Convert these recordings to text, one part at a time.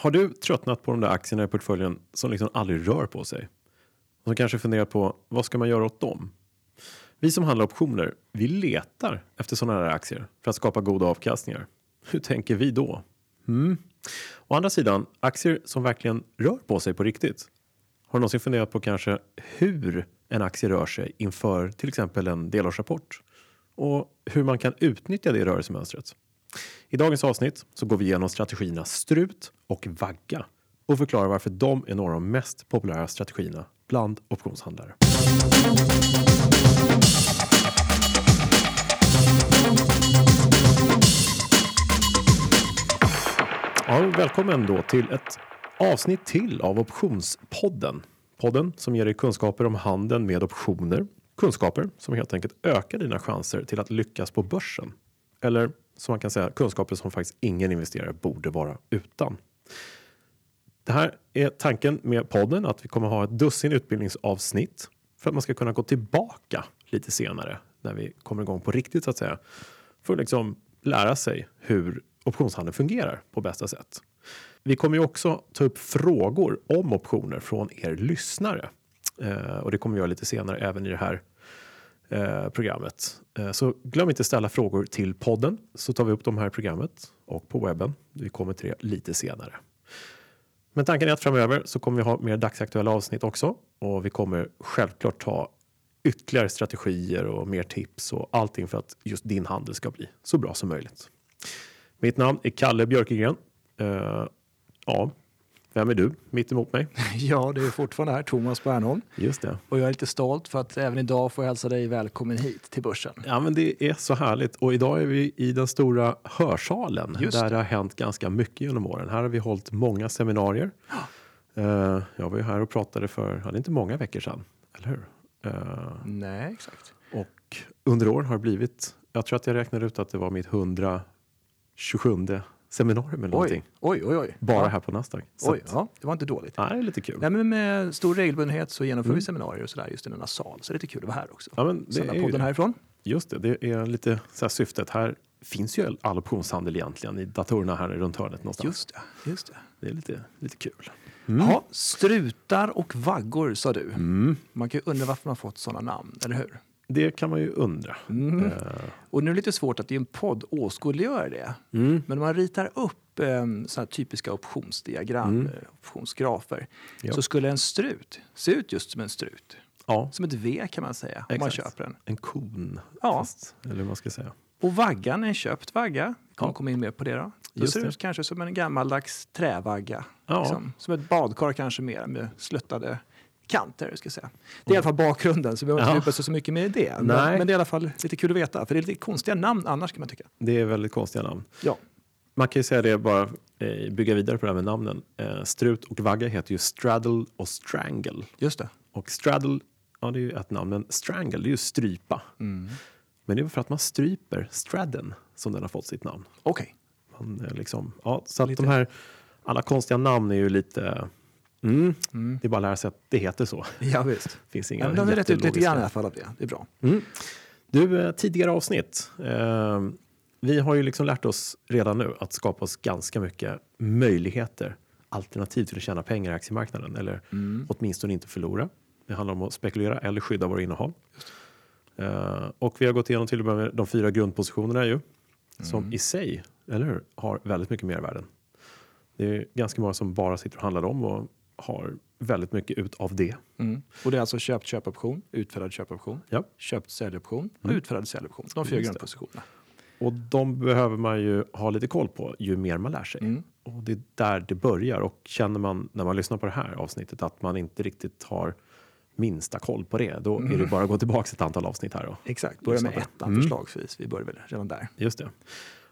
Har du tröttnat på de där aktierna i portföljen som liksom aldrig rör på sig? Och som kanske funderar på vad ska man göra åt dem? Vi som handlar optioner, vi letar efter sådana här aktier för att skapa goda avkastningar. Hur tänker vi då? Mm. Å andra sidan, aktier som verkligen rör på sig på riktigt. Har du någonsin funderat på kanske hur en aktie rör sig inför till exempel en delårsrapport? Och hur man kan utnyttja det rörelsemönstret? I dagens avsnitt så går vi igenom strategierna strut och vagga och förklarar varför de är några av de mest populära strategierna bland optionshandlare. Ja, välkommen då till ett avsnitt till av Optionspodden. Podden som ger dig kunskaper om handeln med optioner. Kunskaper som helt enkelt ökar dina chanser till att lyckas på börsen. Eller som man kan säga kunskaper som faktiskt ingen investerare borde vara utan. Det här är tanken med podden att vi kommer ha ett dussin utbildningsavsnitt för att man ska kunna gå tillbaka lite senare när vi kommer igång på riktigt så att säga. För att liksom lära sig hur optionshandeln fungerar på bästa sätt. Vi kommer ju också ta upp frågor om optioner från er lyssnare eh, och det kommer vi göra lite senare även i det här eh, programmet. Eh, så glöm inte ställa frågor till podden så tar vi upp de här i programmet och på webben. Vi kommer till det lite senare. Men tanken är att framöver så kommer vi ha mer dagsaktuella avsnitt också och vi kommer självklart ta ytterligare strategier och mer tips och allting för att just din handel ska bli så bra som möjligt. Mitt namn är Kalle Björkegren. Uh, ja, vem är du mitt emot mig? Ja, det är fortfarande här, Thomas Bernholm. Just det. Och jag är lite stolt för att även idag får jag hälsa dig välkommen hit till börsen. Ja, men det är så härligt. Och idag är vi i den stora hörsalen Just där det. det har hänt ganska mycket genom åren. Här har vi hållit många seminarier. Uh, jag var ju här och pratade för, ja, det är inte många veckor sedan, eller hur? Uh, Nej, exakt. och under år har det blivit, jag tror att jag räknade ut att det var mitt 127 seminarium eller Oj, någonting. oj, oj. oj. Bara här på Nasdaq. Så Oj, att, ja, det var inte dåligt. ja, det är lite kul. Nej, men med stor regelbundenhet så genomför Mm. vi seminarier och sådär just i denna sal. Så det är lite kul att vara här också. Ja, men det Sända podden det. härifrån. Just det, det är lite så här syftet. Här finns ju all optionshandel egentligen i datorerna här runt hörnet någonstans. Just det, just det. Det är lite, lite kul. Ja, strutar och vaggor sa du. Mm. Man kan ju undra varför man fått sådana namn, eller hur? Det kan man ju undra. Mm. Eh, Och nu är det lite svårt att i en podd åskådliggöra det. mm. Men om man ritar upp eh, såna här typiska optionsdiagram, Mm. eh, optionsgrafer, Ja. så skulle en strut se ut just som en strut. Ja, Som ett V kan man säga, om man Exakt. köper den. en kon. Ja. Fast, eller vad man ska säga. Och vaggan är en köpt vagga. Vi kommer Ja. komma in mer på det då. Då ser det. ut kanske som en gammaldags trävagga. Ja. Liksom. Som ett badkar kanske mer med sluttade kanter. Ska säga. Det är i alla fall bakgrunden, så vi behöver inte Ja. fördjupa så mycket med det. Men, Nej. men det är i alla fall lite kul att veta, för det är lite konstiga namn annars kan man tycka. Det är väldigt konstiga namn. Ja, Man kan ju säga det bara, eh, bygga vidare på det här med namnen. Eh, strut och vagga heter ju straddle och strangle. just det. Och straddle, ja det är ju ett namn, men strangle det är ju strypa. Mm. Men det är för att man stryper stradden som den har fått sitt namn. Okej. Man, eh, liksom, ja, så att Lite- de här, alla konstiga namn är ju lite, mm, Mm. det är bara att lära sig att det heter så. Ja, visst. finns inga Ja, men då har rätt ut lite grann i alla fall av det. Det är bra. Mm. Du, eh, tidigare avsnitt. Eh, vi har ju liksom lärt oss redan nu att skapa oss ganska mycket möjligheter, alternativ till att tjäna pengar i aktiemarknaden eller Mm. åtminstone inte förlora. Det handlar om att spekulera eller skydda våra innehav. Eh, och vi har gått igenom till och med de fyra grundpositionerna ju, som Mm. i sig, eller hur, har väldigt mycket mervärden. Det är ganska många som bara sitter och handlar om och har väldigt mycket ut av det. Mm. Och det är alltså köpt köpoption, utfärdad köpoption, Ja. köpt säljoption och Mm. utfärdad säljoption. De fyra grundpositionerna. Och de behöver man ju ha lite koll på ju mer man lär sig. Mm. Och det är där det börjar. Och känner man när man lyssnar på det här avsnittet att man inte riktigt har minsta koll på det, då är det bara att gå tillbaka ett antal avsnitt här. Då. Exakt, börja med ettan Mm. förslagsvis. Vi börjar väl redan där. Just det.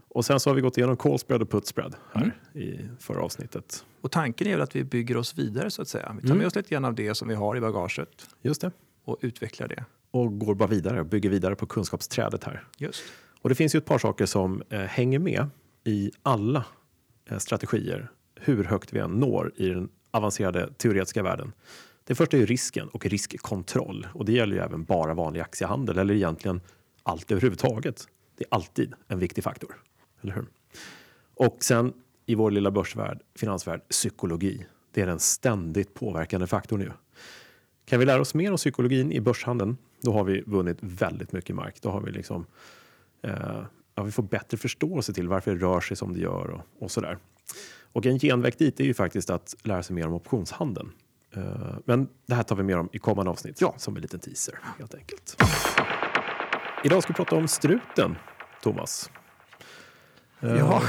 Och sen så har vi gått igenom call spread och put spread här Mm. i förra avsnittet. Och tanken är väl att vi bygger oss vidare så att säga. Vi tar Mm. med oss lite grann av det som vi har i bagaget Just det. och utvecklar det. Och går bara vidare, bygger vidare på kunskapsträdet här. Just. Och det finns ju ett par saker som eh, hänger med i alla eh, strategier, hur högt vi än når i den avancerade teoretiska världen. Det första är ju risken och riskkontroll. Och det gäller ju även bara vanlig aktiehandel eller egentligen allt överhuvudtaget. Det är alltid en viktig faktor. Eller hur? Och sen i vår lilla börsvärld, finansvärld, psykologi. Det är den ständigt påverkande faktorn nu. Kan vi lära oss mer om psykologin i börshandeln, då har vi vunnit väldigt mycket mark. Då har vi liksom eh, ja, vi får bättre förståelse till varför det rör sig som det gör och, och sådär. Och en genväg dit är ju faktiskt att lära sig mer om optionshandeln. Uh, men det här tar vi mer om i kommande avsnitt ja. som en liten teaser helt enkelt. Idag ska vi prata om struten, Thomas. Ja.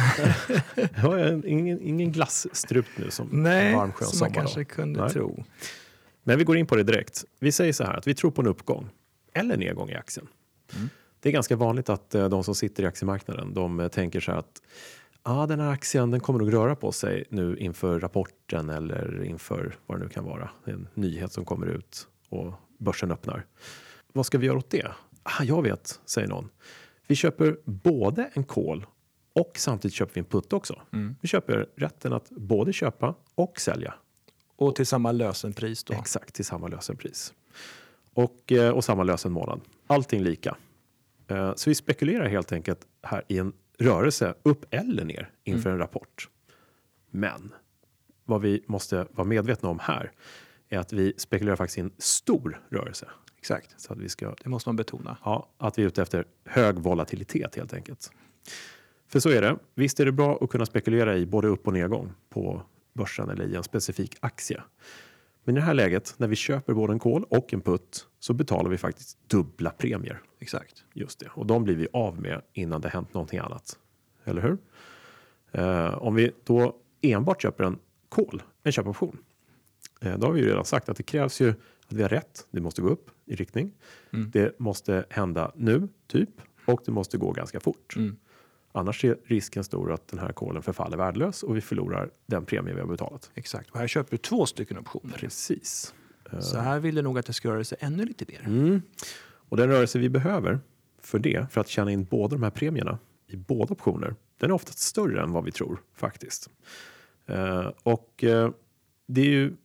ja ingen, ingen glassstrut nu som Nej, varm som man kanske kunde Nej. tro. Men vi går in på det direkt. Vi säger så här att vi tror på en uppgång eller nedgång i aktien. Mm. Det är ganska vanligt att uh, de som sitter i aktiemarknaden de uh, tänker så här att ah, den här aktien den kommer nog röra på sig nu inför rapporten eller inför vad det nu kan vara. En nyhet som kommer ut och börsen öppnar. Vad ska vi göra åt det? Ah, jag vet, säger någon. Vi köper både en call och samtidigt köper vi en put också. Mm. Vi köper rätten att både köpa och sälja. Och till samma lösenpris då? Exakt, till samma lösenpris. Och, eh, och samma lösenmånad. Allting lika. Eh, så vi spekulerar helt enkelt här i en rörelse upp eller ner inför mm. en rapport. Men vad vi måste vara medvetna om här är att vi spekulerar faktiskt i en stor rörelse. Exakt, så att vi ska, det måste man betona. Ja, att vi är ute efter hög volatilitet helt enkelt. För så är det. Visst är det bra att kunna spekulera i både upp och nedgång på börsen eller i en specifik aktie. Men i det här läget, när vi köper både en call och en putt, så betalar vi faktiskt dubbla premier. Exakt. Just det. Och de blir vi av med innan det hänt någonting annat. Eller hur? Uh, om vi då enbart köper en call, en köpoption, uh, då har vi ju redan sagt att det krävs ju att vi har rätt. Det måste gå upp i riktning. Mm. Det måste hända nu, typ, och det måste gå ganska fort. Mm. Annars är risken stor att den här kolen förfaller värdelös och vi förlorar den premie vi har betalat. Exakt. Och här köper du två stycken optioner. Precis. Så här vill du nog att det ska röra sig ännu lite mer. Mm. Och den rörelse vi behöver för det, för att tjäna in båda de här premierna i båda optioner, den är oftast större än vad vi tror faktiskt. Uh, och uh, det är ju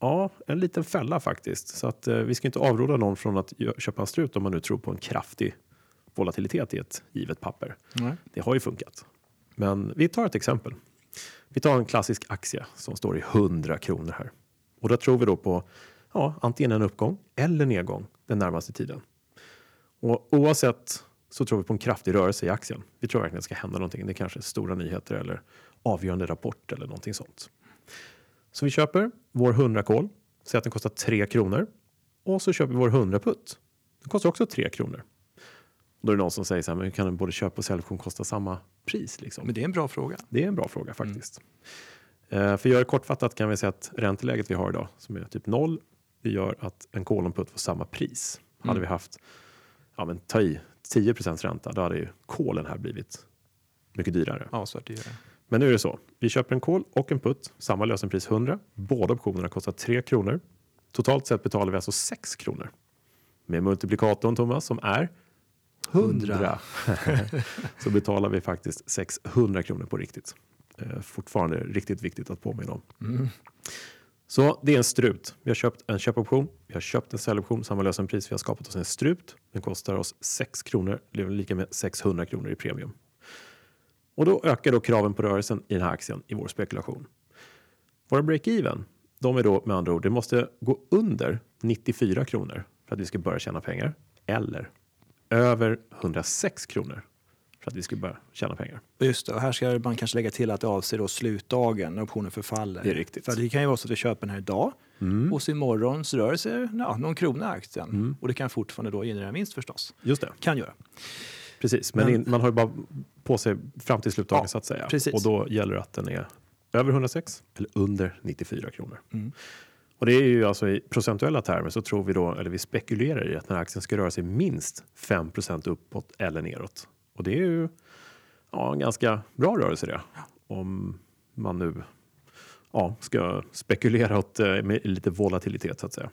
ja, en liten fälla faktiskt. Så att uh, vi ska inte avråda någon från att köpa en strut om man nu tror på en kraftig volatilitet i ett givet papper. Nej. Det har ju funkat. Men vi tar ett exempel. Vi tar en klassisk aktie som står i 100 kronor här. Och då tror vi då på ja, antingen en uppgång eller nedgång den närmaste tiden. Och oavsett så tror vi på en kraftig rörelse i aktien. Vi tror verkligen att det ska hända någonting. Det är kanske är stora nyheter eller avgörande rapport eller någonting sånt. Så vi köper vår 100 kol, säg att den kostar 3 kronor och så köper vi vår 100 putt. Den kostar också 3 kronor. Då är det någon som säger så här, men hur kan både köp och säljoption kosta samma pris? Liksom? Men det är en bra fråga. Det är en bra fråga faktiskt. Mm. Uh, för att göra det kortfattat kan vi säga att ränteläget vi har idag, som är typ noll, det gör att en kolonputt får samma pris. Mm. Hade vi haft, ja men ta i, 10 ränta, då hade ju kolen här blivit mycket dyrare. Ja, så det. Men nu är det så. Vi köper en kol och en putt, samma lösenpris 100. Båda optionerna kostar 3 kronor. Totalt sett betalar vi alltså 6 kronor. Med multiplikatorn Thomas som är 100 så betalar vi faktiskt 600 kronor på riktigt. Eh, fortfarande riktigt viktigt att påminna om. Mm. Så det är en strut. Vi har köpt en köpoption, vi har köpt en säljoption, samma lösenpris. Vi har skapat oss en strut. Den kostar oss 6 kronor, det är lika med 600 kronor i premium. Och då ökar då kraven på rörelsen i den här aktien i vår spekulation. Våra break-even, de är då med andra ord, det måste gå under 94 kronor för att vi ska börja tjäna pengar eller över 106 kronor för att vi ska börja tjäna pengar. Just det, och här ska man kanske lägga till att det avser då slutdagen när optionen förfaller. Det är riktigt. För det kan ju vara så att vi köper den här idag mm. och så imorgon så rör det sig ja, någon krona aktien mm. och det kan fortfarande då generera vinst förstås. Just det. Kan göra. Precis, men, men man har ju bara på sig fram till slutdagen ja, så att säga. Precis. Och då gäller det att den är över 106 eller under 94 kronor. Mm. Och det är ju alltså i procentuella termer så tror vi då, eller vi spekulerar i att den här aktien ska röra sig minst 5% uppåt eller neråt. Och det är ju ja, en ganska bra rörelse det. Om man nu ja, ska spekulera åt, eh, med lite volatilitet så att säga.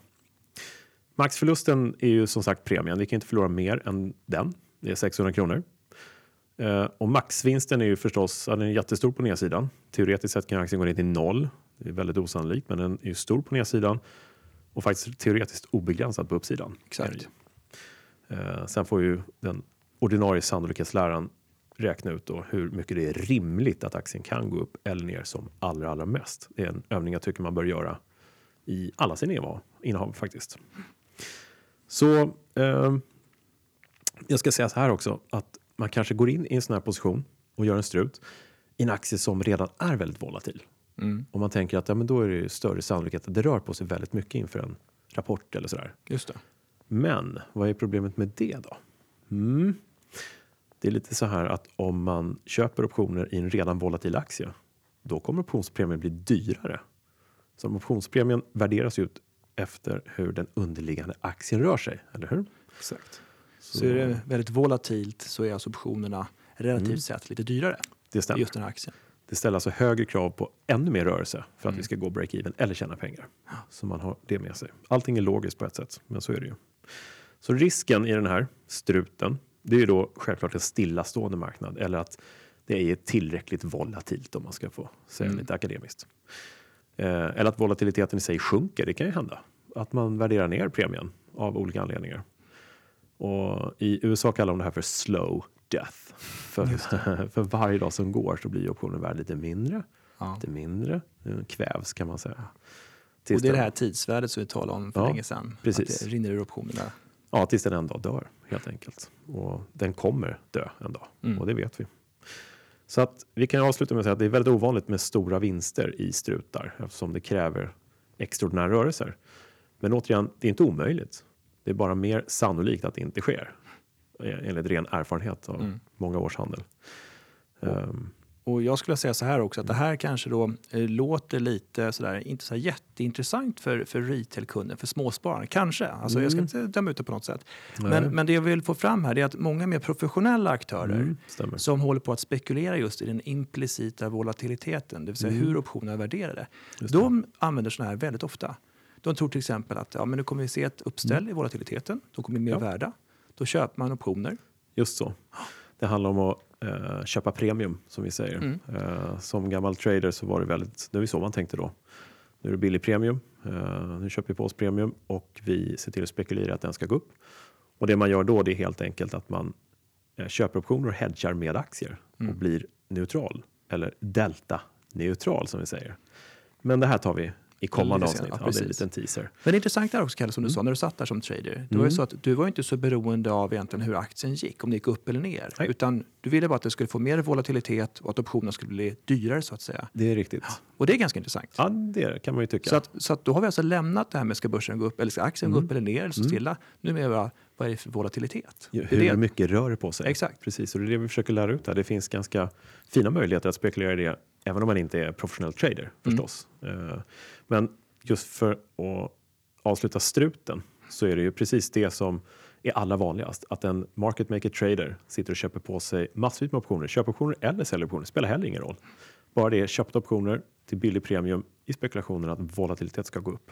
Maxförlusten är ju som sagt premien. Vi kan inte förlora mer än den. Det är 600 kronor. Eh, och maxvinsten är ju förstås ja, den är jättestor på nedsidan. Teoretiskt sett kan aktien gå ner till noll. Det är väldigt osannolikt, men den är stor på nedsidan och faktiskt teoretiskt obegränsad på uppsidan. Exakt. Eh, sen får ju den ordinarie sannolikhetsläran räkna ut då hur mycket det är rimligt att aktien kan gå upp eller ner som allra, allra mest. Det är en övning jag tycker man bör göra i alla sina innehav faktiskt. Så eh, jag ska säga så här också att man kanske går in i en sån här position och gör en strut i en aktie som redan är väldigt volatil. Mm. Och man tänker att ja, men då är det större sannolikhet att det rör på sig väldigt mycket inför en rapport eller sådär. Just det. Men vad är problemet med det då? Mm. Det är lite så här att om man köper optioner i en redan volatil aktie, då kommer optionspremien bli dyrare. Så optionspremien värderas ut efter hur den underliggande aktien rör sig, eller hur? Exakt. Så, så är det väldigt volatilt så är alltså optionerna relativt mm. sett lite dyrare. Det stämmer. Just den här aktien. Det ställer alltså högre krav på ännu mer rörelse för att mm. vi ska gå break-even eller tjäna pengar. Så man har det med sig. Allting är logiskt på ett sätt, men så är det ju. Så risken i den här struten, det är ju då självklart en stillastående marknad eller att det är tillräckligt volatilt om man ska få säga mm. lite akademiskt. Eh, eller att volatiliteten i sig sjunker, det kan ju hända. Att man värderar ner premien av olika anledningar. Och I USA kallar de det här för slow death. För, för varje dag som går så blir optionen värd lite mindre, ja. lite mindre, kvävs kan man säga. Tills och det är det här tidsvärdet som vi talade om för ja, länge sedan. Precis. Att det rinner ur optionerna. Ja, tills den en dag dör helt enkelt. Och den kommer dö en dag mm. och det vet vi. Så att vi kan avsluta med att säga att det är väldigt ovanligt med stora vinster i strutar eftersom det kräver extraordinära rörelser. Men återigen, det är inte omöjligt. Det är bara mer sannolikt att det inte sker enligt ren erfarenhet av mm. många års handel. Um, och jag skulle säga så här också att det här kanske då eh, låter lite sådär, inte så jätteintressant för, för retailkunder, för småsparare. Kanske, alltså mm. jag ska mm. inte döma ut det på något sätt. Men, men det jag vill få fram här är att många mer professionella aktörer mm, som håller på att spekulera just i den implicita volatiliteten, det vill säga mm. hur optionerna är värderade. De använder sådana här väldigt ofta. De tror till exempel att ja, men nu kommer vi se ett uppställ mm. i volatiliteten, de kommer bli mer ja. värda. Då köper man optioner. Just så. Det handlar om att uh, köpa premium som vi säger. Mm. Uh, som gammal trader så var det väldigt, det var så man tänkte då. Nu är det billig premium, uh, nu köper vi på oss premium och vi ser till att spekulera att den ska gå upp. Och det man gör då det är helt enkelt att man köper optioner och hedgar med aktier mm. och blir neutral eller delta neutral som vi säger. Men det här tar vi i kommande avsnitt. Ja, ja, det är en liten teaser. Men det är också, Kalle, som du mm. sa, när du satt där som trader. Det mm. var ju så att du var inte så beroende av egentligen hur aktien gick, om det gick upp eller ner. Nej. Utan du ville bara att det skulle få mer volatilitet och att optionerna skulle bli dyrare så att säga. Det är riktigt. Och det är ganska intressant. Ja, det kan man ju tycka. Så, att, så att då har vi alltså lämnat det här med ska börsen gå upp, eller ska aktien mm. gå upp eller ner, eller stå mm. stilla. Nu är bara, vad är det för volatilitet? Ja, hur det mycket rör det på sig? Exakt. Precis, och det är det vi försöker lära ut här. Det finns ganska fina möjligheter att spekulera i det, även om man inte är professionell trader mm. förstås. Mm. Men just för att avsluta struten så är det ju precis det som är allra vanligast. Att en market maker trader sitter och köper på sig massvis med optioner. Köpoptioner eller säljoptioner spelar heller ingen roll. Bara det är köpta optioner till billig premium i spekulationen att volatilitet ska gå upp.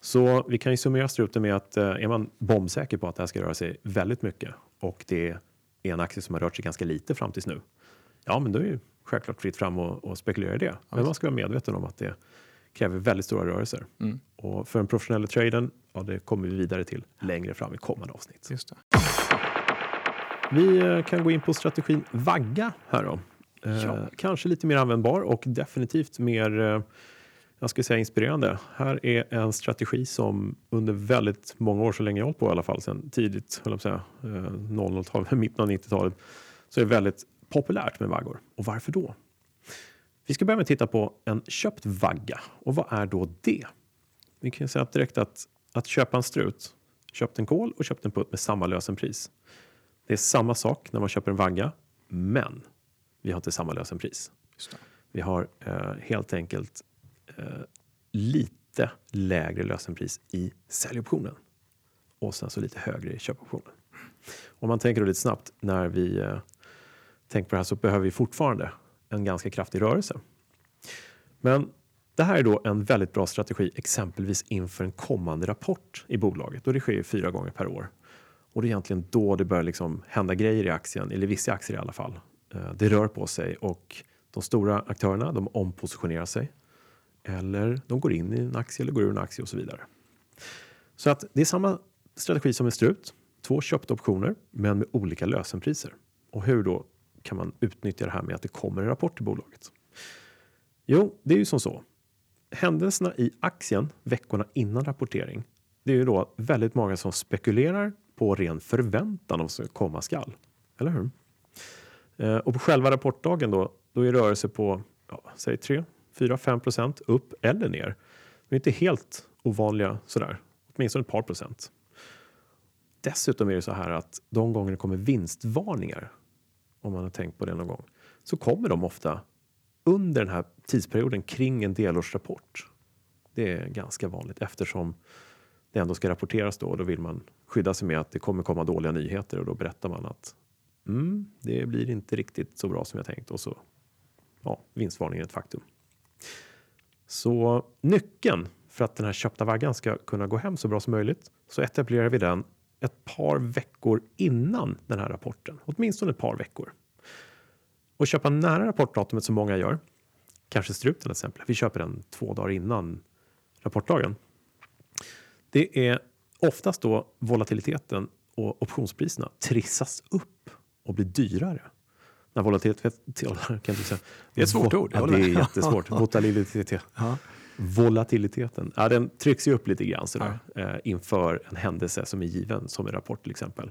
Så vi kan ju summera struten med att eh, är man bombsäker på att det här ska röra sig väldigt mycket och det är en aktie som har rört sig ganska lite fram tills nu. Ja, men då är ju självklart fritt fram och, och spekulera i det. Men man ska vara medveten om att det kräver väldigt stora rörelser. Mm. Och för den professionella traden, ja, det kommer vi vidare till längre fram i kommande avsnitt. Just det. Vi eh, kan gå in på strategin vagga här då. Eh, ja. kanske lite mer användbar och definitivt mer eh, jag ska säga inspirerande. Här är en strategi som under väldigt många år, så länge jag hållit på i alla fall, sen tidigt, höll jag säga, 00-talet, mitten av 90-talet, så är det väldigt populärt med vaggor. Och varför då? Vi ska börja med att titta på en köpt vagga. Och vad är då det? Vi kan säga direkt att, att köpa en strut, köpt en kol och köpt en putt med samma lösenpris. Det är samma sak när man köper en vagga, men vi har inte samma lösenpris. Vi har eh, helt enkelt eh, lite lägre lösenpris i säljoptionen och sen så lite högre i köpoptionen. Om man tänker då lite snabbt när vi eh, Tänk på det här så behöver vi fortfarande en ganska kraftig rörelse. Men det här är då en väldigt bra strategi exempelvis inför en kommande rapport i bolaget och det sker fyra gånger per år. Och det är egentligen då det börjar liksom hända grejer i aktien, eller vissa aktier i alla fall. Eh, det rör på sig och de stora aktörerna de ompositionerar sig eller de går in i en aktie eller går ur en aktie och så vidare. Så att det är samma strategi som en strut. Två köpta optioner men med olika lösenpriser. Och hur då kan man utnyttja det här med att det kommer en rapport till bolaget? Jo, det är ju som så. Händelserna i aktien veckorna innan rapportering. Det är ju då väldigt många som spekulerar på ren förväntan om som komma skall. Eller hur? Eh, och på själva rapportdagen då, då är rörelse på ja, säg 3, 4, 5 procent upp eller ner. De är inte helt ovanliga sådär, åtminstone ett par procent. Dessutom är det så här att de gånger det kommer vinstvarningar, om man har tänkt på det någon gång, så kommer de ofta under den här tidsperioden kring en delårsrapport. Det är ganska vanligt eftersom det ändå ska rapporteras då och då vill man skydda sig med att det kommer komma dåliga nyheter och då berättar man att mm, det blir inte riktigt så bra som jag tänkt och så ja, vinstvarningen är ett faktum. Så nyckeln för att den här köpta vaggan ska kunna gå hem så bra som möjligt så etablerar vi den ett par veckor innan den här rapporten, åtminstone ett par veckor. Och köpa nära rapportdatumet som många gör, kanske struten till exempel, vi köper den två dagar innan rapportdagen. Det är oftast då volatiliteten och optionspriserna trissas upp och blir dyrare. När volatilitet, kan du säga, det är ett svårt ord. Ja, det är jättesvårt. Volatilitet. Ja. Volatiliteten, ja, den trycks ju upp lite grann sådär, ja. eh, inför en händelse som är given, som en rapport till exempel.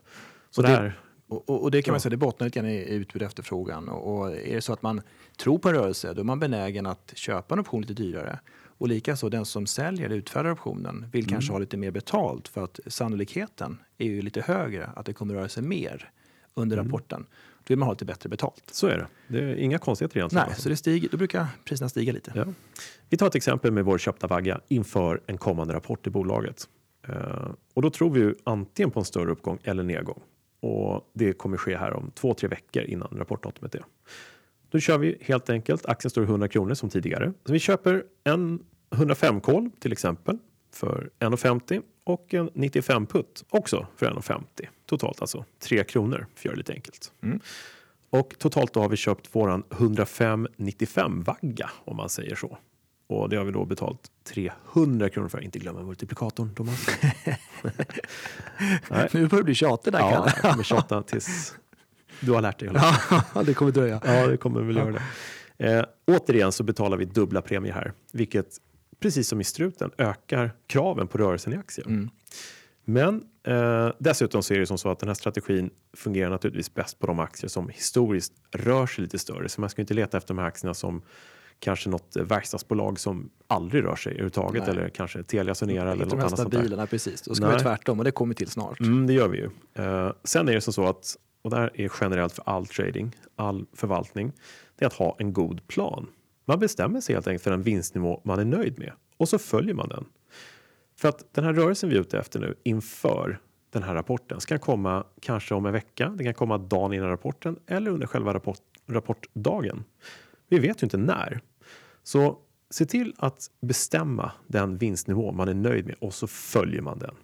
Så och, det, och, och, och det kan man säga, det bottnar lite grann i utbud och efterfrågan. Och, och är det så att man tror på en rörelse, då är man benägen att köpa en option lite dyrare. Och likaså den som säljer eller utfärdar optionen vill mm. kanske ha lite mer betalt för att sannolikheten är ju lite högre att det kommer röra sig mer under mm. rapporten. Då vill man ha lite bättre betalt. Så är det. Det är inga konstigheter egentligen. Nej, så det stiger, då brukar priserna stiga lite. Ja. Vi tar ett exempel med vår köpta vagga inför en kommande rapport i bolaget. Uh, och då tror vi ju antingen på en större uppgång eller nedgång. Och det kommer ske här om två, tre veckor innan rapportdatumet är. Då kör vi helt enkelt. Aktien står i 100 kronor som tidigare. Så vi köper en 105 kol till exempel för 1,50 och en 95 putt också för 1,50. Totalt alltså 3 kronor för att göra det lite enkelt. Mm. Och totalt då har vi köpt våran 105,95 vagga om man säger så. Och det har vi då betalt 300 kronor för. Inte glömma multiplikatorn Thomas. nu börjar du bli tjatig där Ja, jag kommer tjata tills du har lärt dig. ja, det kommer dröja. Ja, det kommer väl göra det. Eh, återigen så betalar vi dubbla premier här, vilket precis som i struten ökar kraven på rörelsen i aktier. Mm. Men eh, dessutom så är det som så att den här strategin fungerar naturligtvis bäst på de aktier som historiskt rör sig lite större. Så man ska inte leta efter de här aktierna som kanske något verkstadsbolag som aldrig rör sig överhuvudtaget Nej. eller kanske Telia Sonera eller något annat sånt där. precis. Då ska Nej. vi tvärtom och det kommer till snart. Mm, det gör vi ju. Uh, sen är det som så att, och det här är generellt för all trading, all förvaltning, det är att ha en god plan. Man bestämmer sig helt enkelt för en vinstnivå man är nöjd med och så följer man den. För att den här rörelsen vi är ute efter nu inför den här rapporten ska komma kanske om en vecka. Det kan komma dagen innan rapporten eller under själva rapport, rapportdagen. Vi vet ju inte när. Så se till att bestämma den vinstnivå man är nöjd med och så följer man den.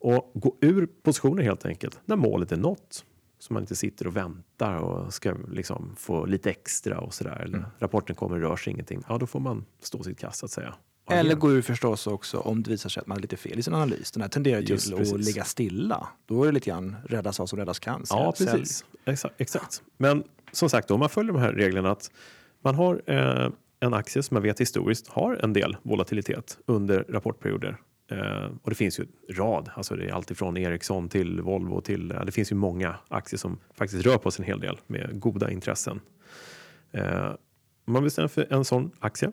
Och gå ur positioner helt enkelt när målet är nått. Så man inte sitter och väntar och ska liksom få lite extra och sådär. Eller mm. rapporten kommer och rör sig ingenting. Ja, då får man stå sitt kast så att säga. Eller gå ur förstås också om det visar sig att man har lite fel i sin analys. Den här tenderar ju till att ligga stilla. Då är det lite grann räddas vad som räddas kan. Ja, precis. Exakt, exakt. Men som sagt, om man följer de här reglerna att man har eh, en aktie som man vet historiskt har en del volatilitet under rapportperioder. Eh, och det finns ju en rad, alltså det är alltifrån Ericsson till Volvo till, det finns ju många aktier som faktiskt rör på sig en hel del med goda intressen. Eh, man bestämmer för en sån aktie,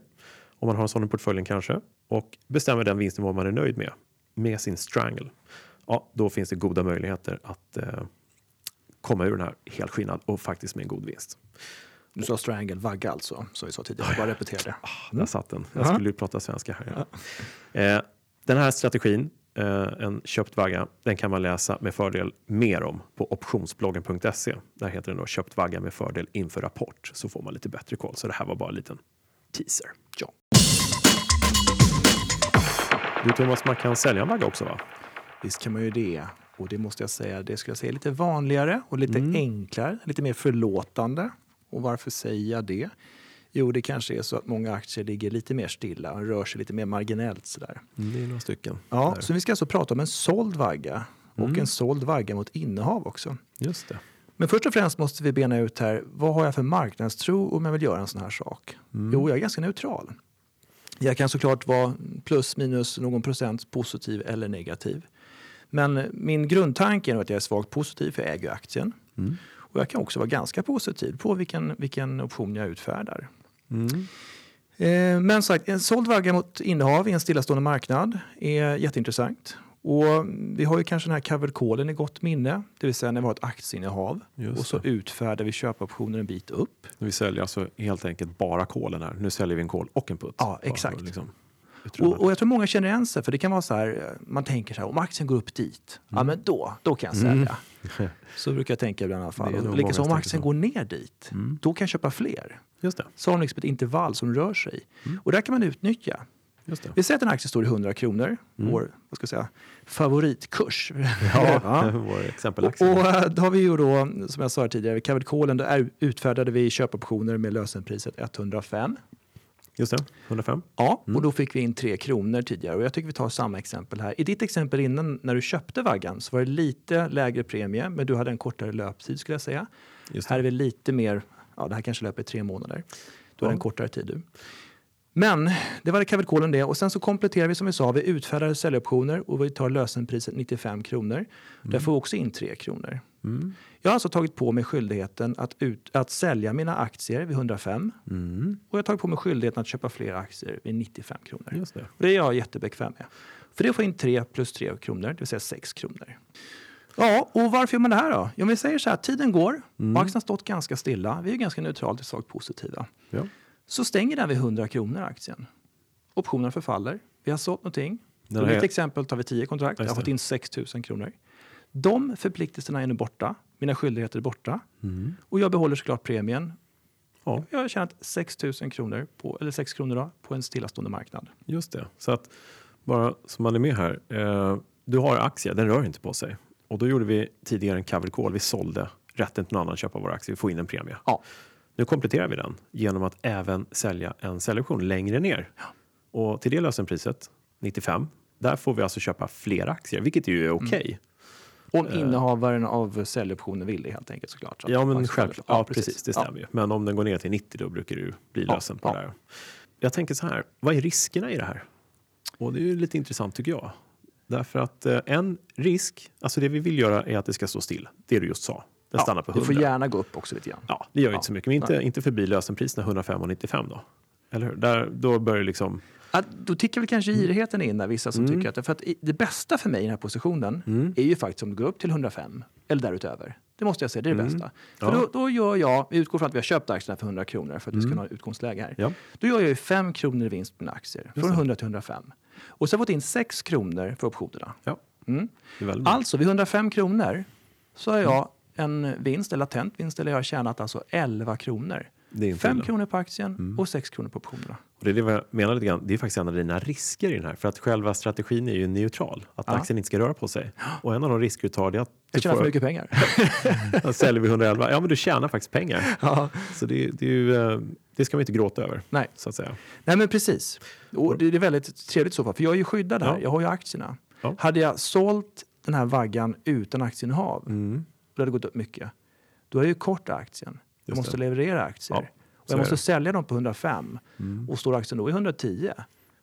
om man har en sån i portföljen kanske, och bestämmer den vinstnivå man är nöjd med, med sin strangle. Ja, då finns det goda möjligheter att eh, komma ur den här helskinnad och faktiskt med en god vinst. Du sa strangle, vagga alltså, som vi sa tidigare. Bara repetera det. Ah, där satt den. Jag skulle ju prata svenska här. Ja. Eh, den här strategin, eh, en köpt vagga, den kan man läsa med fördel mer om på optionsbloggen.se. Där heter den då köpt vagga med fördel inför rapport så får man lite bättre koll. Så det här var bara en liten teaser. Ja. Du Thomas, man kan sälja en vagga också va? Visst kan man ju det. Och det måste jag säga, det skulle jag säga lite vanligare och lite mm. enklare, lite mer förlåtande. Och varför säger jag det? Jo, det kanske är så att många aktier ligger lite mer stilla och rör sig lite mer marginellt. Sådär. Mm, det är några stycken. Ja, så vi ska alltså prata om en såld vagga och mm. en såld vagga mot innehav också. Just det. Men först och främst måste vi bena ut här, vad har jag för marknadstro om jag vill göra en sån här sak? Mm. Jo, jag är ganska neutral. Jag kan såklart vara plus minus någon procent positiv eller negativ. Men min grundtanke är att jag är svagt positiv för jag äger aktien. Mm. Och jag kan också vara ganska positiv på vilken, vilken option jag utfärdar. Mm. Eh, men sagt, en såld vagga mot innehav i en stillastående marknad är jätteintressant. Och vi har ju kanske den här covered callen i gott minne, det vill säga när vi har ett aktieinnehav Just och så det. utfärdar vi köpoptioner en bit upp. Vi säljer alltså helt enkelt bara kolen här. Nu säljer vi en kol och en putt. Ja, exakt. Liksom, Och, och jag tror många känner igen sig, för det kan vara så här, eh, man tänker så här, om aktien går upp dit, ja men då, då kan jag sälja. Så brukar jag tänka ibland i alla fall. Likaså om aktien går ner dit, då kan jag köpa fler. Just det. Så har de liksom ett intervall som rör sig. Och där kan man utnyttja. Just det. Vi säger att en aktie står i 100 kronor, vår vad ska jag säga, favoritkurs. Ja, vår exempelaktie. Och, och eh, då har vi ju då, som jag sa tidigare, covered callen, då är, utfärdade vi köpoptioner med lösenpriset 105. Just det, 105. Ja, och då fick vi in 3 kronor tidigare. Och jag tycker vi tar samma exempel här. I ditt exempel innan, när du köpte vaggan, så var det lite lägre premie, men du hade en kortare löptid skulle jag säga. Här är vi lite mer, ja det här kanske löper i tre månader. Du har Ja. en kortare tid du. Men det var det callen det. Och sen så kompletterar vi som vi sa, vi utfärdar säljoptioner och vi tar lösenpriset 95 kronor. Där får vi också in 3 kronor. Mm. Jag har alltså tagit på mig skyldigheten att, ut, att sälja mina aktier vid 105 Mm. och jag har tagit på mig skyldigheten att köpa fler aktier vid 95 kronor. Just det. Och det är jag jättebekväm med. För det får in 3 plus 3 kronor, det vill säga 6 kronor. Ja, och varför gör man det här då? Jo, vi säger så här, tiden går och aktien har stått ganska stilla. Vi är ganska neutralt till svagt positiva. Ja. Så stänger den vid 100 kronor aktien. Optionen förfaller. Vi har sålt någonting. I mitt exempel tar vi 10 kontrakt. Jag har fått in 6 000 kronor. De förpliktelserna är nu borta. Mina skyldigheter är borta. Mm. Och jag behåller såklart premien. Ja. Jag har tjänat 6 000 kronor, på, eller 6 kronor då, på en stillastående marknad. Just det. Så att bara som man är med här. Eh, du har aktier, den rör inte på sig. Och då gjorde vi tidigare en covered call. Vi sålde rätten till någon annan att köpa våra aktier. Vi får in en premie. Ja. Nu kompletterar vi den genom att även sälja en säljoption längre ner. Och till det lösenpriset, 95, där får vi alltså köpa fler aktier, vilket ju är okej. Om innehavaren av säljoptionen vill det helt enkelt såklart. Så Ja, men självklart. Ja, precis. Det Ja. stämmer ju. Men om den går ner till 90 då brukar det ju bli Ja, lösen på ja. det här. Jag tänker så här, vad är riskerna i det här? Och det är ju lite intressant tycker jag. Därför att eh, en risk, alltså det vi vill göra är att det ska stå still. Det du just sa. Den stannar på det 100. får gärna gå upp också lite grann. Ja, det gör Ja. inte så mycket. Men inte, inte förbi lösenpriserna 105 och 95 då. Eller hur? Där, då börjar det liksom... Att, då tickar väl kanske girigheten in där, vissa som Mm. tycker att för att det bästa för mig i den här positionen är ju faktiskt om det går upp till 105 eller därutöver. Det måste jag säga, det är det bästa. För Mm. Ja. då, då gör jag, vi utgår från att vi har köpt aktierna för 100 kronor för att vi ska ha ett utgångsläge här. Mm. Ja. Då gör jag ju 5 kronor i vinst på mina aktier, från 100 till 105. Och så har jag fått in 6 kronor för optionerna. Ja, Mm. Alltså vid 105 kronor så har jag en vinst, eller latent vinst, eller jag har tjänat alltså 11 kronor. Det är inte 5 illa. Mm. kronor på aktien och 6 kronor på optionerna. Och det är det jag menar lite grann. Det är faktiskt en av dina risker i den här. För att själva strategin är ju neutral. Att Ja. aktien inte ska röra på sig. Och en av de risker du tar är att Jag tjänar för mycket pengar. Ja, säljer vi 111, ja men du tjänar faktiskt pengar. ja. Så det, det, ju, eh, det ska man inte gråta över. Nej. Så att säga. Nej men precis. Och det är väldigt trevligt så fall, för jag är ju skyddad här. Ja. Jag har ju aktierna. Ja. Hade jag sålt den här vaggan utan aktieinnehav, Mm. Och det hade gått upp mycket, då är jag ju kort aktien. Jag Just måste det. leverera aktier. Ja, och jag måste det. sälja dem på 105. Och står aktien då i 110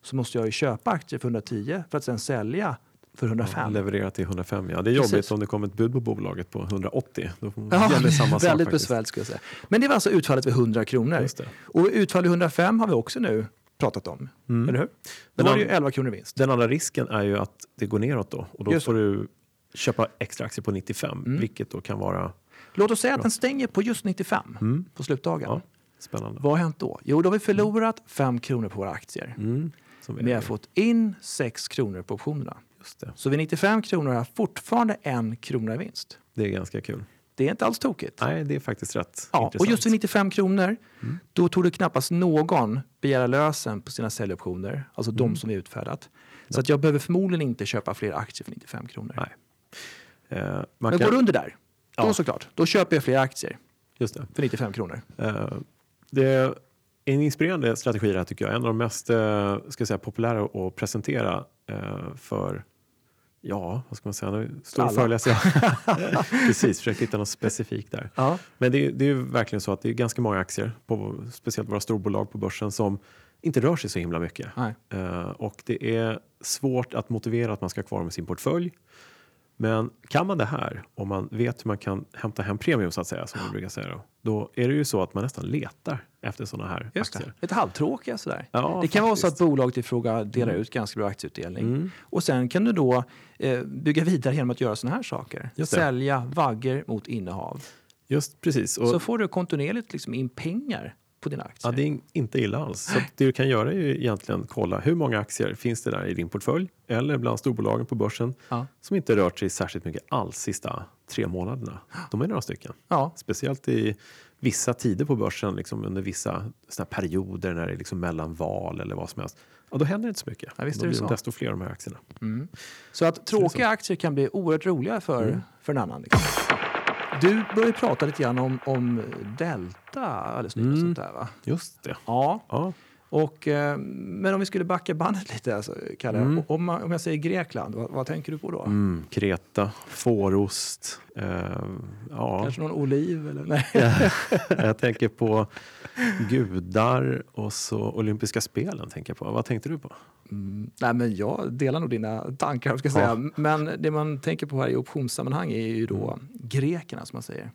så måste jag ju köpa aktier för 110 för att sen sälja för 105. Leverera till 105, ja. Det är jobbigt Precis. om det kommer ett bud på bolaget på 180. Då Ja, gäller samma sak väldigt besvärligt skulle jag säga. Men det var alltså utfallet vid 100 kronor. Det. Och utfall vid 105 har vi också nu pratat om. Mm. Eller hur? Då Den var det ju 11 kronor vinst. Den andra risken är ju att det går neråt då. Och då Just det. får du köpa extra aktier på 95. Mm. Vilket då kan vara Låt oss säga att den stänger på just 95 på slutdagen. ja, spännande. Vad har hänt då? Jo, då har vi förlorat 5 kronor på våra aktier. Mm, vi Men jag har fått in 6 kronor på optionerna. Just det. Så vid 95 kronor har jag fortfarande en krona i vinst. det är ganska kul. Det är inte alls tokigt. Nej, det är faktiskt rätt Ja, och intressant. just vid 95 kronor, då tog det knappast någon begära lösen på sina säljoptioner, alltså de som är utfärdat. Så att jag behöver förmodligen inte köpa fler aktier för 95 kronor. Nej. Eh, man Men kan, går det under där, då Ja. såklart, då köper jag fler aktier Just det. för 95 kronor. Eh, det är en inspirerande strategi det här tycker jag. En av de mest eh, ska jag säga, populära att presentera för Ja, vad ska man säga? Nu står föreläser. Precis, försöker hitta något specifikt där. Ja. Men det är, det är ju verkligen så att det är ganska många aktier, på, speciellt våra storbolag på börsen, som inte rör sig så himla mycket. Nej. Eh, och det är svårt att motivera att man ska ha kvar i sin portfölj. Men kan man det här och man vet hur man kan hämta hem premium så att säga, som vi brukar säga då, då är det ju så att man nästan letar efter sådana här Just aktier. det. Lite halvtråkiga sådär. Ja, det kan vara så att. Mm. bolaget i fråga delar ut ganska bra aktieutdelning. Och sen kan du då eh, bygga vidare genom att göra sådana här saker. Sälja vagger mot innehav. Just precis. Och, Så får du kontinuerligt liksom in pengar på dina aktier. Ja, det är inte illa alls. Så det du kan göra är ju egentligen kolla hur många aktier finns det där i din portfölj eller bland storbolagen på börsen Ja. som inte rört sig särskilt mycket alls sista tre månaderna. De är några stycken. Ja. Speciellt i vissa tider på börsen, liksom under vissa såna perioder när det är liksom mellan val eller vad som helst. Ja, då händer det inte så mycket. Ja, visst då är det blir så. desto fler de här aktierna. Så att tråkiga aktier kan bli oerhört roliga för, Mm. för en annan. Liksom. Du började prata lite grann om, om Delta alldeles nyss. Mm. Sånt där, va? Just det. Ja, Ja, och, eh, men om vi skulle backa bandet lite, alltså, Kalle. Mm. Om, man, om jag säger Grekland, vad, vad tänker du på då? mm, Kreta, fårost. Eh, ja. Kanske någon oliv? Eller? Nej. jag tänker på gudar och så olympiska spelen. Tänker jag på. Vad tänkte du på? Mm, nej, men jag delar nog dina tankar. Ska Ja. säga. Men det man tänker på här i optionssammanhang är ju då grekerna som man säger.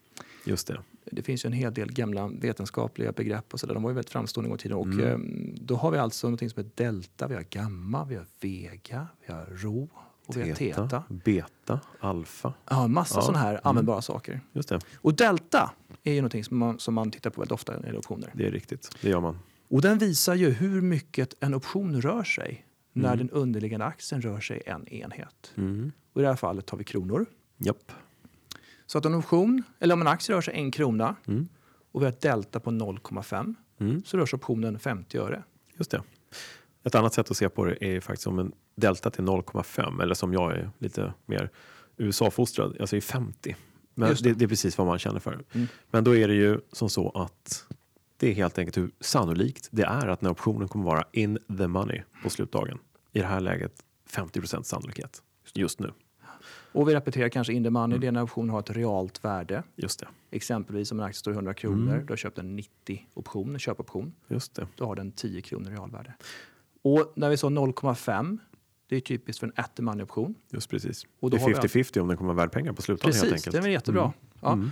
Just det. Det finns ju en hel del gamla vetenskapliga begrepp och så där. De var ju väldigt framstående en gång i tiden. Och Mm. eh, då har vi alltså någonting som heter delta, vi har gamma, vi har vega, vi har rho och vi har theta. beta, alfa. Ja, en massa Ja. Mm. sådana här användbara saker. Just det, Och delta är ju någonting som man, som man tittar på väldigt ofta när det optioner. det är riktigt. Det gör man. Och den visar ju hur mycket en option rör sig när Mm. den underliggande aktien rör sig en enhet. Mm. Och I det här fallet har vi kronor. Japp. Så att en option, eller om en aktie rör sig en krona Mm. och vi har ett delta på 0,5 Mm. så rör sig optionen 50 öre. Just det. Ett annat sätt att se på det är faktiskt om en delta till 0,5 eller som jag är lite mer USA-fostrad, jag säger 50. Men det. det. Det, är precis vad man känner för. Mm. Men då är det ju som så att det är helt enkelt hur sannolikt det är att när optionen kommer vara in the money på slutdagen. I det här läget 50% sannolikhet just nu. Och vi repeterar kanske in the money, Mm. det är när optionen har ett realt värde. Just det. Exempelvis om en aktie står i 100 kronor, Mm. du har köpt en 90-option, en köpoption, Just det. då har den 10 kronor realvärde. Och när vi sa 0,5, det är typiskt för en at the money-option. Just precis. Och det då vi är 50-50 om den kommer vara värd pengar på helt Precis, enkelt. det är jättebra. Mm. Ja. Mm.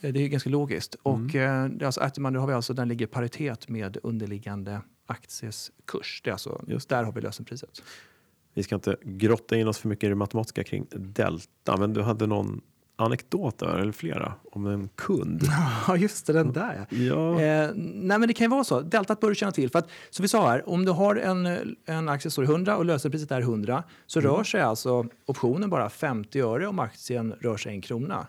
Eh, Det är ganska logiskt. Och eh, det är alltså at the money, då har vi alltså, den ligger i paritet med underliggande akties kurs. Det är alltså, Just där har vi lösenpriset. Vi ska inte grotta in oss för mycket i det matematiska kring delta, men du hade någon anekdot där, eller flera, om en kund. Ja, just det, den där ja. Eh, nej men det kan ju vara så. Deltat bör du känna till. För att, som vi sa här, om du har en, en aktie som står i 100 och lösenpriset är 100 så Mm. rör sig alltså optionen bara 50 öre om aktien rör sig en krona.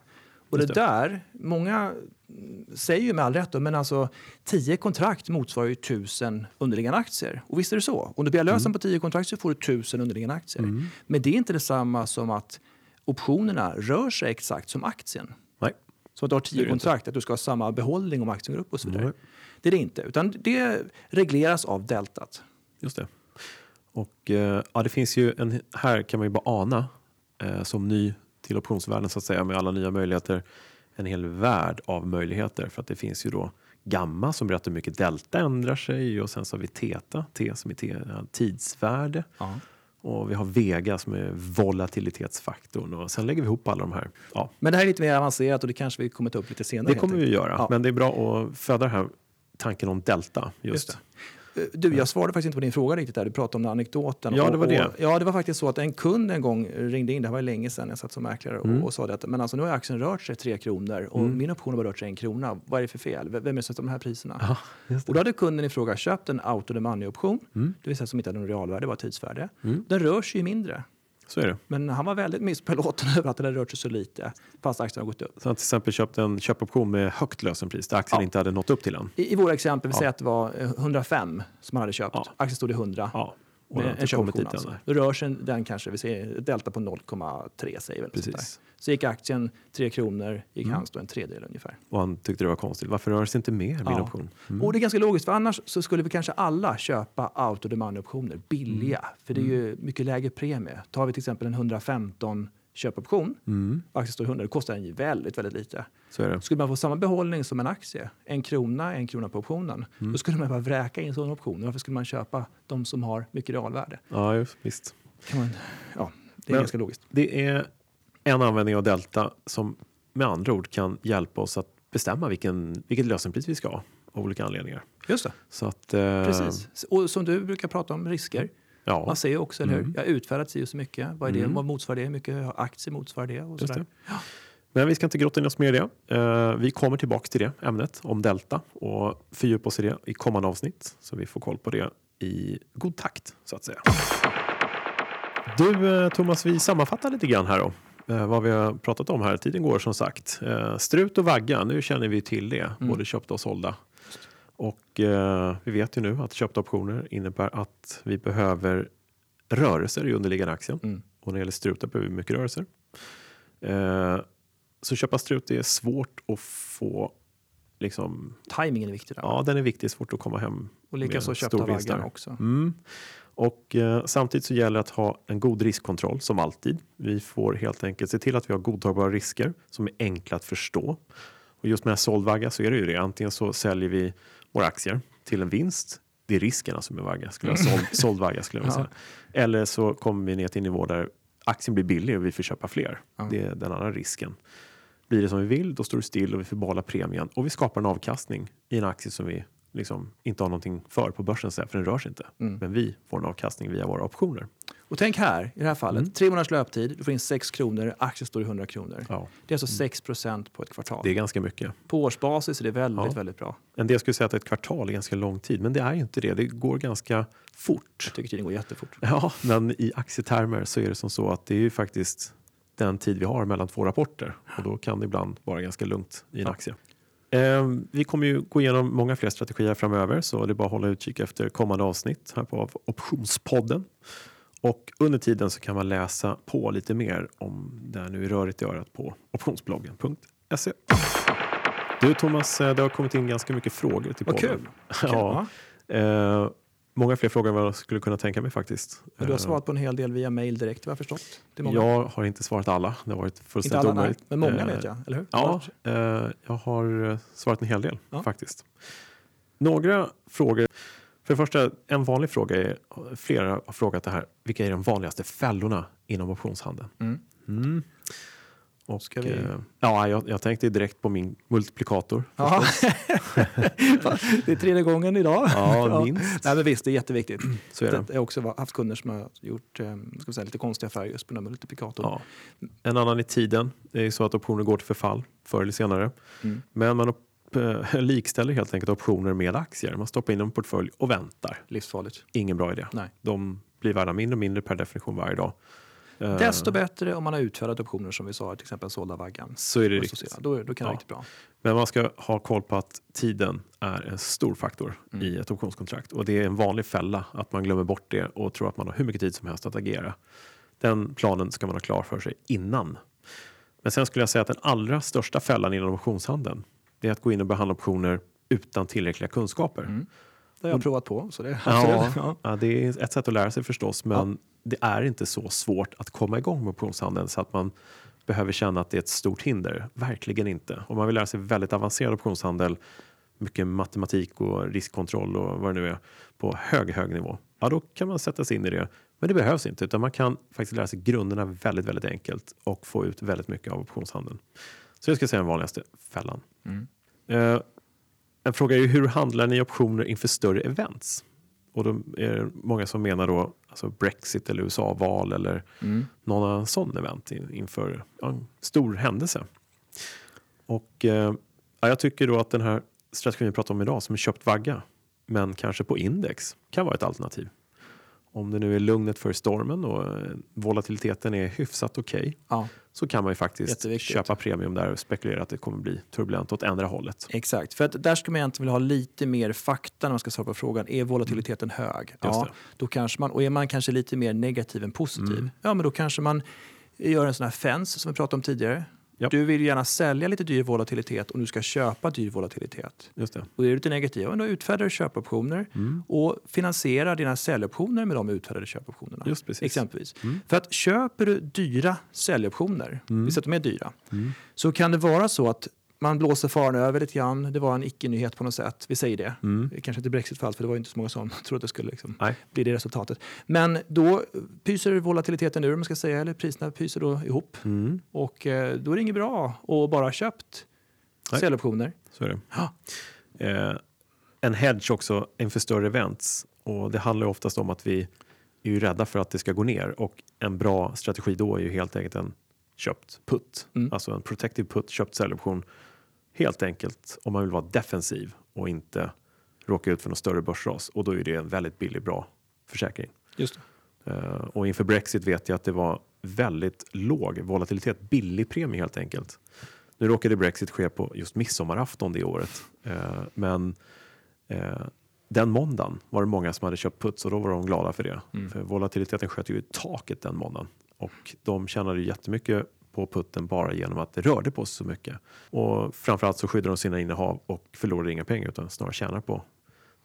Och Just det där, många mm, säger ju med all rätt då, men alltså 10 kontrakt motsvarar ju 1000 underliggande aktier. Och visst är det så. Om du blir lösen Mm. på 10 kontrakt så får du 1000 underliggande aktier. Men det är inte detsamma som att optionerna rör sig exakt som aktien. nej. Så att du har Det är tio det kontrakt, att du ska ha samma behållning om aktien går upp och så vidare. Nej. Det är det inte, utan det regleras av deltat. Just det. Och eh, ja, det finns ju en, här kan man ju bara ana eh, som ny till optionsvärlden så att säga med alla nya möjligheter. En hel värld av möjligheter för att det finns ju då gamma som berättar hur mycket delta ändrar sig och sen så har vi teta, T som är te, ja, tidsvärde och vi har vega som är volatilitetsfaktorn och sen lägger vi ihop alla de här. Ja, Men det här är lite mer avancerat och det kanske vi kommer ta upp lite senare. det kommer vi enkelt. göra, Ja. men det är bra att föda den här tanken om delta just. Just Du, jag svarade faktiskt inte på din fråga riktigt där. Du pratade om anekdoten. Ja, det var det. Och, ja, det var faktiskt så att en kund en gång ringde in, det här var länge sedan jag satt som mäklare och, Mm. och sa det att men alltså, nu har aktien rört sig tre kronor och min option har bara rört sig en krona. Vad är det för fel? Vem är det som de här priserna? Just Och då hade kunden i fråga köpt en out of the money-option, Mm. det vill säga som inte hade någon realvärde, bara tidsvärde. Mm. Den rör sig ju mindre. Så är det. Men han var väldigt missbelåten över att den hade rört sig så lite fast aktien har gått upp. Så han till exempel köpte en köpoption med högt lösenpris där aktien Ja. inte hade nått upp till den. I, i våra exempel, vi Ja. säger att det var eh, 105 som han hade köpt. Ja. Aktien stod i 100. Ja, En köpoption alltså. Då rör sig den kanske, vi ser ett delta på 0,3 säger. Precis. Så gick aktien 3 kronor, gick Mm. hans då en tredjedel ungefär. Och han tyckte det var konstigt. Varför rör sig inte mer min Ja. option? Mm. Och det är ganska logiskt, för annars så skulle vi kanske alla köpa auto demand optioner billiga. Mm. För det är ju mycket lägre premie. Tar vi till exempel en 115 köpoption, Mm. aktien står 100, då kostar den ju väldigt, väldigt lite. Så är det. Skulle man få samma behållning som en aktie, en krona, en krona på optionen, Mm. då skulle man bara vräka in sådana optioner. Varför skulle man köpa de som har mycket realvärde? Ja, just, visst. Kan man, ja, det är Men- ganska logiskt. Det är en användning av delta som med andra ord kan hjälpa oss att bestämma vilken, vilket lösenpris vi ska ha av olika anledningar. Just det, Så att, eh, precis. Och som du brukar prata om, risker. Ja, Man ser ju också, eller hur? Mm. Jag har utfärdat si och så mycket. Vad, är det? Mm. Vad motsvarar det? Hur mycket aktier motsvarar det? Och sådär. det. Men vi ska inte grotta in oss mer i det. Eh, vi kommer tillbaka till det ämnet om delta och fördjupa oss i det i kommande avsnitt. Så vi får koll på det i god takt så att säga. Du eh, Thomas, vi sammanfattar lite grann här då. Eh, vad vi har pratat om här. Tiden går som sagt. Eh, strut och vagga, nu känner vi till det. Mm. Både köpta och sålda. Och eh, vi vet ju nu att köpta optioner innebär att vi behöver rörelser i underliggande aktien. Mm. Och när det gäller strutar behöver vi mycket rörelser. Eh, så köpa strut är svårt att få liksom, Timingen är viktig där. ja den är viktig, svårt att komma hem. och likaså köpta vaggan också. Mm. Och eh, samtidigt så gäller det att ha en god riskkontroll som alltid. Vi får helt enkelt se till att vi har godtagbara risker som är enkla att förstå. Och just med såld vagga så är det ju det. Antingen så säljer vi våra aktier till en vinst. Det är riskerna som är vagga, skulle jag såld, såld vagga skulle jag vilja Ja. säga. Eller så kommer vi ner till en nivå där aktien blir billig och vi får köpa fler. Ja. Det är den andra risken. Blir det som vi vill, då står det still och vi får behålla premien och vi skapar en avkastning i en aktie som vi liksom inte har någonting för på börsen, så för den rör sig inte. Mm. Men vi får en avkastning via våra optioner. Och tänk här, i det här fallet, Mm. tre månaders löptid, du får in 6 kronor, aktien står i 100 kronor. Ja, Det är alltså 6 procent på ett kvartal. det är ganska mycket. På årsbasis är det väldigt, Ja. väldigt bra. En del skulle säga att ett kvartal är ganska lång tid, men det är ju inte det. Det går ganska fort. Jag tycker tiden går jättefort. Ja, men i aktietermer så är det som så att det är ju faktiskt den tid vi har mellan två rapporter och då kan det ibland vara ganska lugnt i en Ja. aktie. Eh, vi kommer ju gå igenom många fler strategier framöver så det är bara att hålla utkik efter kommande avsnitt här på Optionspodden. Och under tiden så kan man läsa på lite mer om det här nu är rörigt i örat på optionsbloggen.se. Du Thomas, eh, det har kommit in ganska mycket frågor till Vad podden. kul! Ja, eh, många fler frågor än vad jag skulle kunna tänka mig faktiskt. Du har Eh, svarat på en hel del via mail direkt, vad jag förstått. Jag har inte svarat alla. Det har varit Inte fullständigt alla, nej, men många vet jag, eller hur? Ja, eh, jag har svarat en hel del Ja. faktiskt. Några frågor. För det första, en vanlig fråga är, flera har frågat det här, vilka är de vanligaste fällorna inom optionshandeln? Mm. Mm. Och, Ska vi- eh, ja, jag, jag tänkte direkt på min multiplikator. Ja. det är tredje gången idag. Ja, minst. Nej, men visst, det är jätteviktigt. Så är det. Jag har också haft kunder som har gjort eh, ska säga, lite konstiga affärer just på den här multiplikatorn. Ja. En annan i tiden. Det är så att optioner går till förfall förr eller senare. Mm. Men man eh, likställer helt enkelt optioner med aktier. Man stoppar in dem i portfölj och väntar. Livsfarligt. Ingen bra idé. Nej. De blir värda mindre och mindre per definition varje dag. Eh, Desto bättre om man har utfärdat optioner som vi sa, till exempel sålda vaggan. Så är det riktigt. Då, då kan det Ja. riktigt bra. Men man ska ha koll på att tiden är en stor faktor Mm. i ett optionskontrakt. Och det är en vanlig fälla att man glömmer bort det och tror att man har hur mycket tid som helst att agera. Den planen ska man ha klar för sig innan. Men sen skulle jag säga att den allra största fällan inom optionshandeln det är att gå in och behandla optioner utan tillräckliga kunskaper. Mm. Det har jag provat på. Så det, Ja, ja. ja, det är ett sätt att lära sig förstås, men det är inte så svårt att komma igång med optionshandeln så att man behöver känna att det är ett stort hinder. Verkligen inte. Om man vill lära sig väldigt avancerad optionshandel, mycket matematik och riskkontroll och vad det nu är på hög, hög nivå, ja då kan man sätta sig in i det. Men det behövs inte, utan man kan faktiskt lära sig grunderna väldigt, väldigt enkelt och få ut väldigt mycket av optionshandeln. Så det ska jag säga är den vanligaste fällan. Mm. Eh, en fråga är ju hur handlar ni optioner inför större events? Och då är det många som menar då alltså Brexit eller USA-val eller Mm. någon annan sån event in, inför ja, en stor händelse. Och eh, ja, jag tycker då att den här strategin vi pratar om idag som är köpt vagga men kanske på index kan vara ett alternativ. Om det nu är lugnet för stormen och eh, volatiliteten är hyfsat okej Ja, så kan man ju faktiskt köpa premium där och spekulera att det kommer bli turbulent åt ändra hållet. exakt. För att där ska man egentligen vilja ha lite mer fakta när man ska svara på frågan. Är volatiliteten hög? Ja, då kanske man, och är man kanske lite mer negativ än positiv, Mm. ja men då kanske man gör en sån här fence som vi pratade om tidigare. Japp. Du vill gärna sälja lite dyr volatilitet och du ska köpa dyr volatilitet. Just det. Och är du lite negativ, då utfärdar du köpoptioner Mm. och finansierar dina säljoptioner med de utfärdade köpoptionerna. Just precis. Exempelvis. Mm. För att köper du dyra säljoptioner, Mm. visst att de är dyra, Mm. så kan det vara så att man blåser faran över lite grann. Det var en icke-nyhet på något sätt. Vi säger det. Mm. Kanske inte Brexit-fall, för det var ju inte så många som trodde att det skulle liksom bli det resultatet. Men då pyser volatiliteten ur, man ska säga, eller priserna pyser då ihop. Mm. Och eh, då är det inget bra att bara köpt säljoptioner. Så är det. Ja. Eh, en hedge också inför större events. Och det handlar ju oftast om att vi är ju rädda för att det ska gå ner och en bra strategi då är ju helt enkelt en köpt putt. Mm. Alltså en protective put, köpt säljoption. Helt enkelt om man vill vara defensiv och inte råka ut för något större börsras och då är det en väldigt billig bra försäkring. Just. Eh, och inför Brexit vet jag att det var väldigt låg volatilitet, billig premie helt enkelt. Nu råkade Brexit ske på just midsommarafton det året, eh, men eh, den måndagen var det många som hade köpt puts och då var de glada för det. Mm. För volatiliteten sköt ju i taket den måndagen och de tjänade jättemycket på putten bara genom att det rörde på sig så mycket. Och framförallt så skyddade de sina innehav och förlorade inga pengar utan snarare tjänar på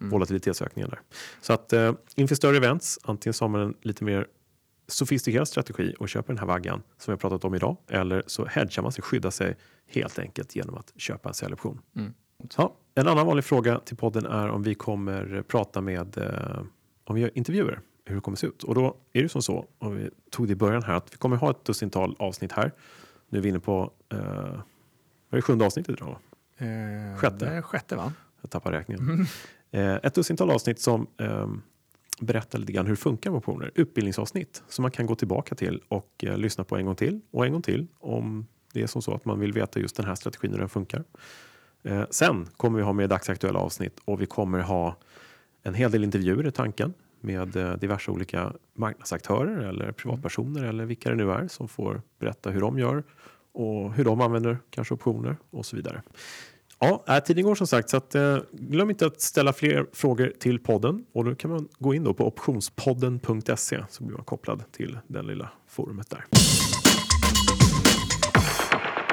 Mm. volatilitetsökningen där. Så att eh, inför större events, antingen så har man en lite mer sofistikerad strategi och köper den här vaggan som vi har pratat om idag eller så hedgar man sig, skyddar sig helt enkelt genom att köpa en säljoption. Mm. Ja, en annan vanlig fråga till podden är om vi kommer prata med eh, om vi gör intervjuer, hur det kommer se ut. Och då är det som så, och vi tog det i början här, att vi kommer ha ett dussintal avsnitt här. Nu är vi inne på, eh, vad är det sjunde avsnittet idag? Eh, Sjätte. Sjätte, va? Jag tappar räkningen. Eh, ett dussintal avsnitt som ehm, berättar lite grann hur funkar med optioner. Utbildningsavsnitt som man kan gå tillbaka till och eh, lyssna på en gång till och en gång till om det är som så att man vill veta just den här strategin hur den funkar. Eh, sen kommer vi ha med dagsaktuella avsnitt och vi kommer ha en hel del intervjuer i tanken med eh, diverse olika marknadsaktörer eller privatpersoner eller vilka det nu är som får berätta hur de gör och hur de använder kanske optioner och så vidare. Ja, eh, tiden går som sagt så att, eh, glöm inte att ställa fler frågor till podden och då kan man gå in då på optionspodden.se så blir man kopplad till det lilla forumet där.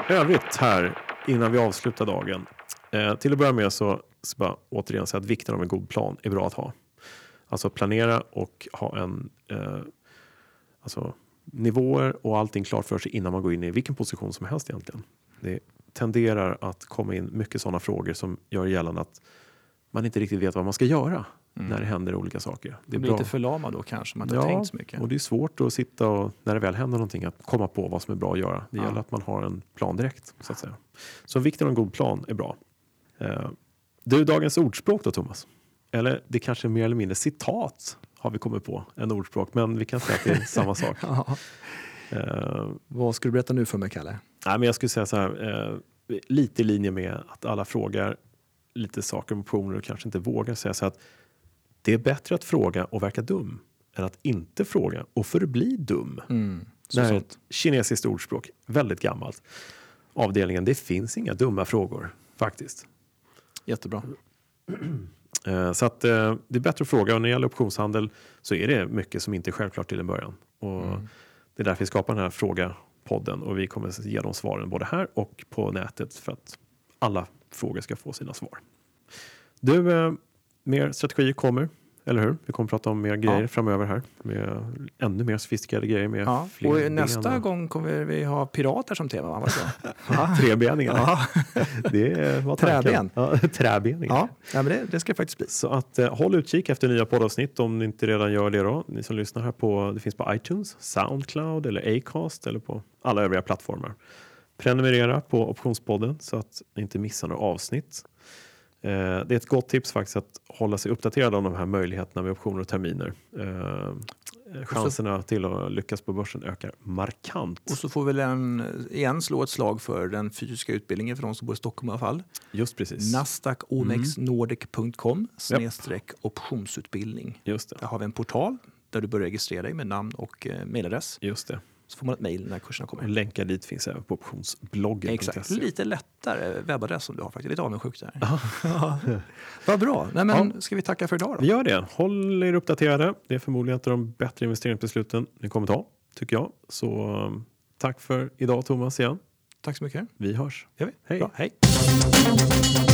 Övrigt här innan vi avslutar dagen. Eh, till att börja med så ska jag bara återigen säga att vikten av en god plan är bra att ha. Alltså planera och ha en eh, alltså, nivåer och allting klart för sig innan man går in i vilken position som helst egentligen. Det tenderar att komma in mycket sådana frågor som gör gällande att man inte riktigt vet vad man ska göra när det händer olika saker. Det är blir lite förlamad då kanske, man inte har tänkt så mycket. och det är svårt att sitta och när det väl händer någonting att komma på vad som är bra att göra. Det Ja. gäller att man har en plan direkt så att säga. Så vikten av en god plan är bra. Eh, du, dagens ordspråk då Thomas? Eller det kanske är mer eller mindre citat har vi kommit på än ordspråk, men vi kan säga att det är samma sak. Ja. Eh, Vad ska du berätta nu för mig, Kalle? Nej, men jag skulle säga så här, eh, lite i linje med att alla frågar lite saker om optioner och kanske inte vågar säga så att det är bättre att fråga och verka dum än att inte fråga och förbli dum. Mm. Så Det här är ett kinesiskt ordspråk, väldigt gammalt. Avdelningen, det finns inga dumma frågor faktiskt. Jättebra. Eh, Så att eh, det är bättre att fråga och när det gäller optionshandel så är det mycket som inte är självklart till en början. Och Mm. Det är därför vi skapar den här fråga-podden och vi kommer att ge dem svaren både här och på nätet för att alla frågor ska få sina svar. Du, eh, mer strategier kommer, eller hur? Vi kommer prata om mer grejer Ja. framöver här. Med ännu mer sofistikerade grejer med Ja. fler Och ben nästa och gång kommer vi ha pirater som tema, va? Trebeningar. Ja. Det var. Träben. Ja, träbeningar. Ja. ja, men det, det ska faktiskt bli. Så att eh, håll utkik efter nya poddavsnitt om ni inte redan gör det då. Ni som lyssnar här på, det finns på iTunes, Soundcloud eller Acast eller på alla övriga plattformar. Prenumerera på Optionspodden så att ni inte missar några avsnitt. Eh, det är ett gott tips faktiskt att hålla sig uppdaterad om de här möjligheterna med optioner och terminer. Eh, chanserna till att lyckas på börsen ökar markant. Och så får vi en, igen slå ett slag för den fysiska utbildningen för de som bor i Stockholm i alla fall. Just precis. Nasdaqomexnordic.com snedstreck optionsutbildning. Just det. Där har vi en portal där du börjar registrera dig med namn och eh, mejladress. Just det. Så får man ett mejl när kurserna Och kommer. länkar dit finns även på optionsbloggen. Exakt. Lite lättare webbadress som du har faktiskt. Lite avundsjuk där. Ja. Vad bra. Nej, men, Ska vi tacka för idag Vi då? gör det. Håll er uppdaterade. Det är förmodligen ett av de bättre investeringsbesluten ni kommer ta, tycker jag. Så um, tack för idag Thomas igen. Tack så mycket. Vi hörs. Gör vi? Hej. Bra. Hej.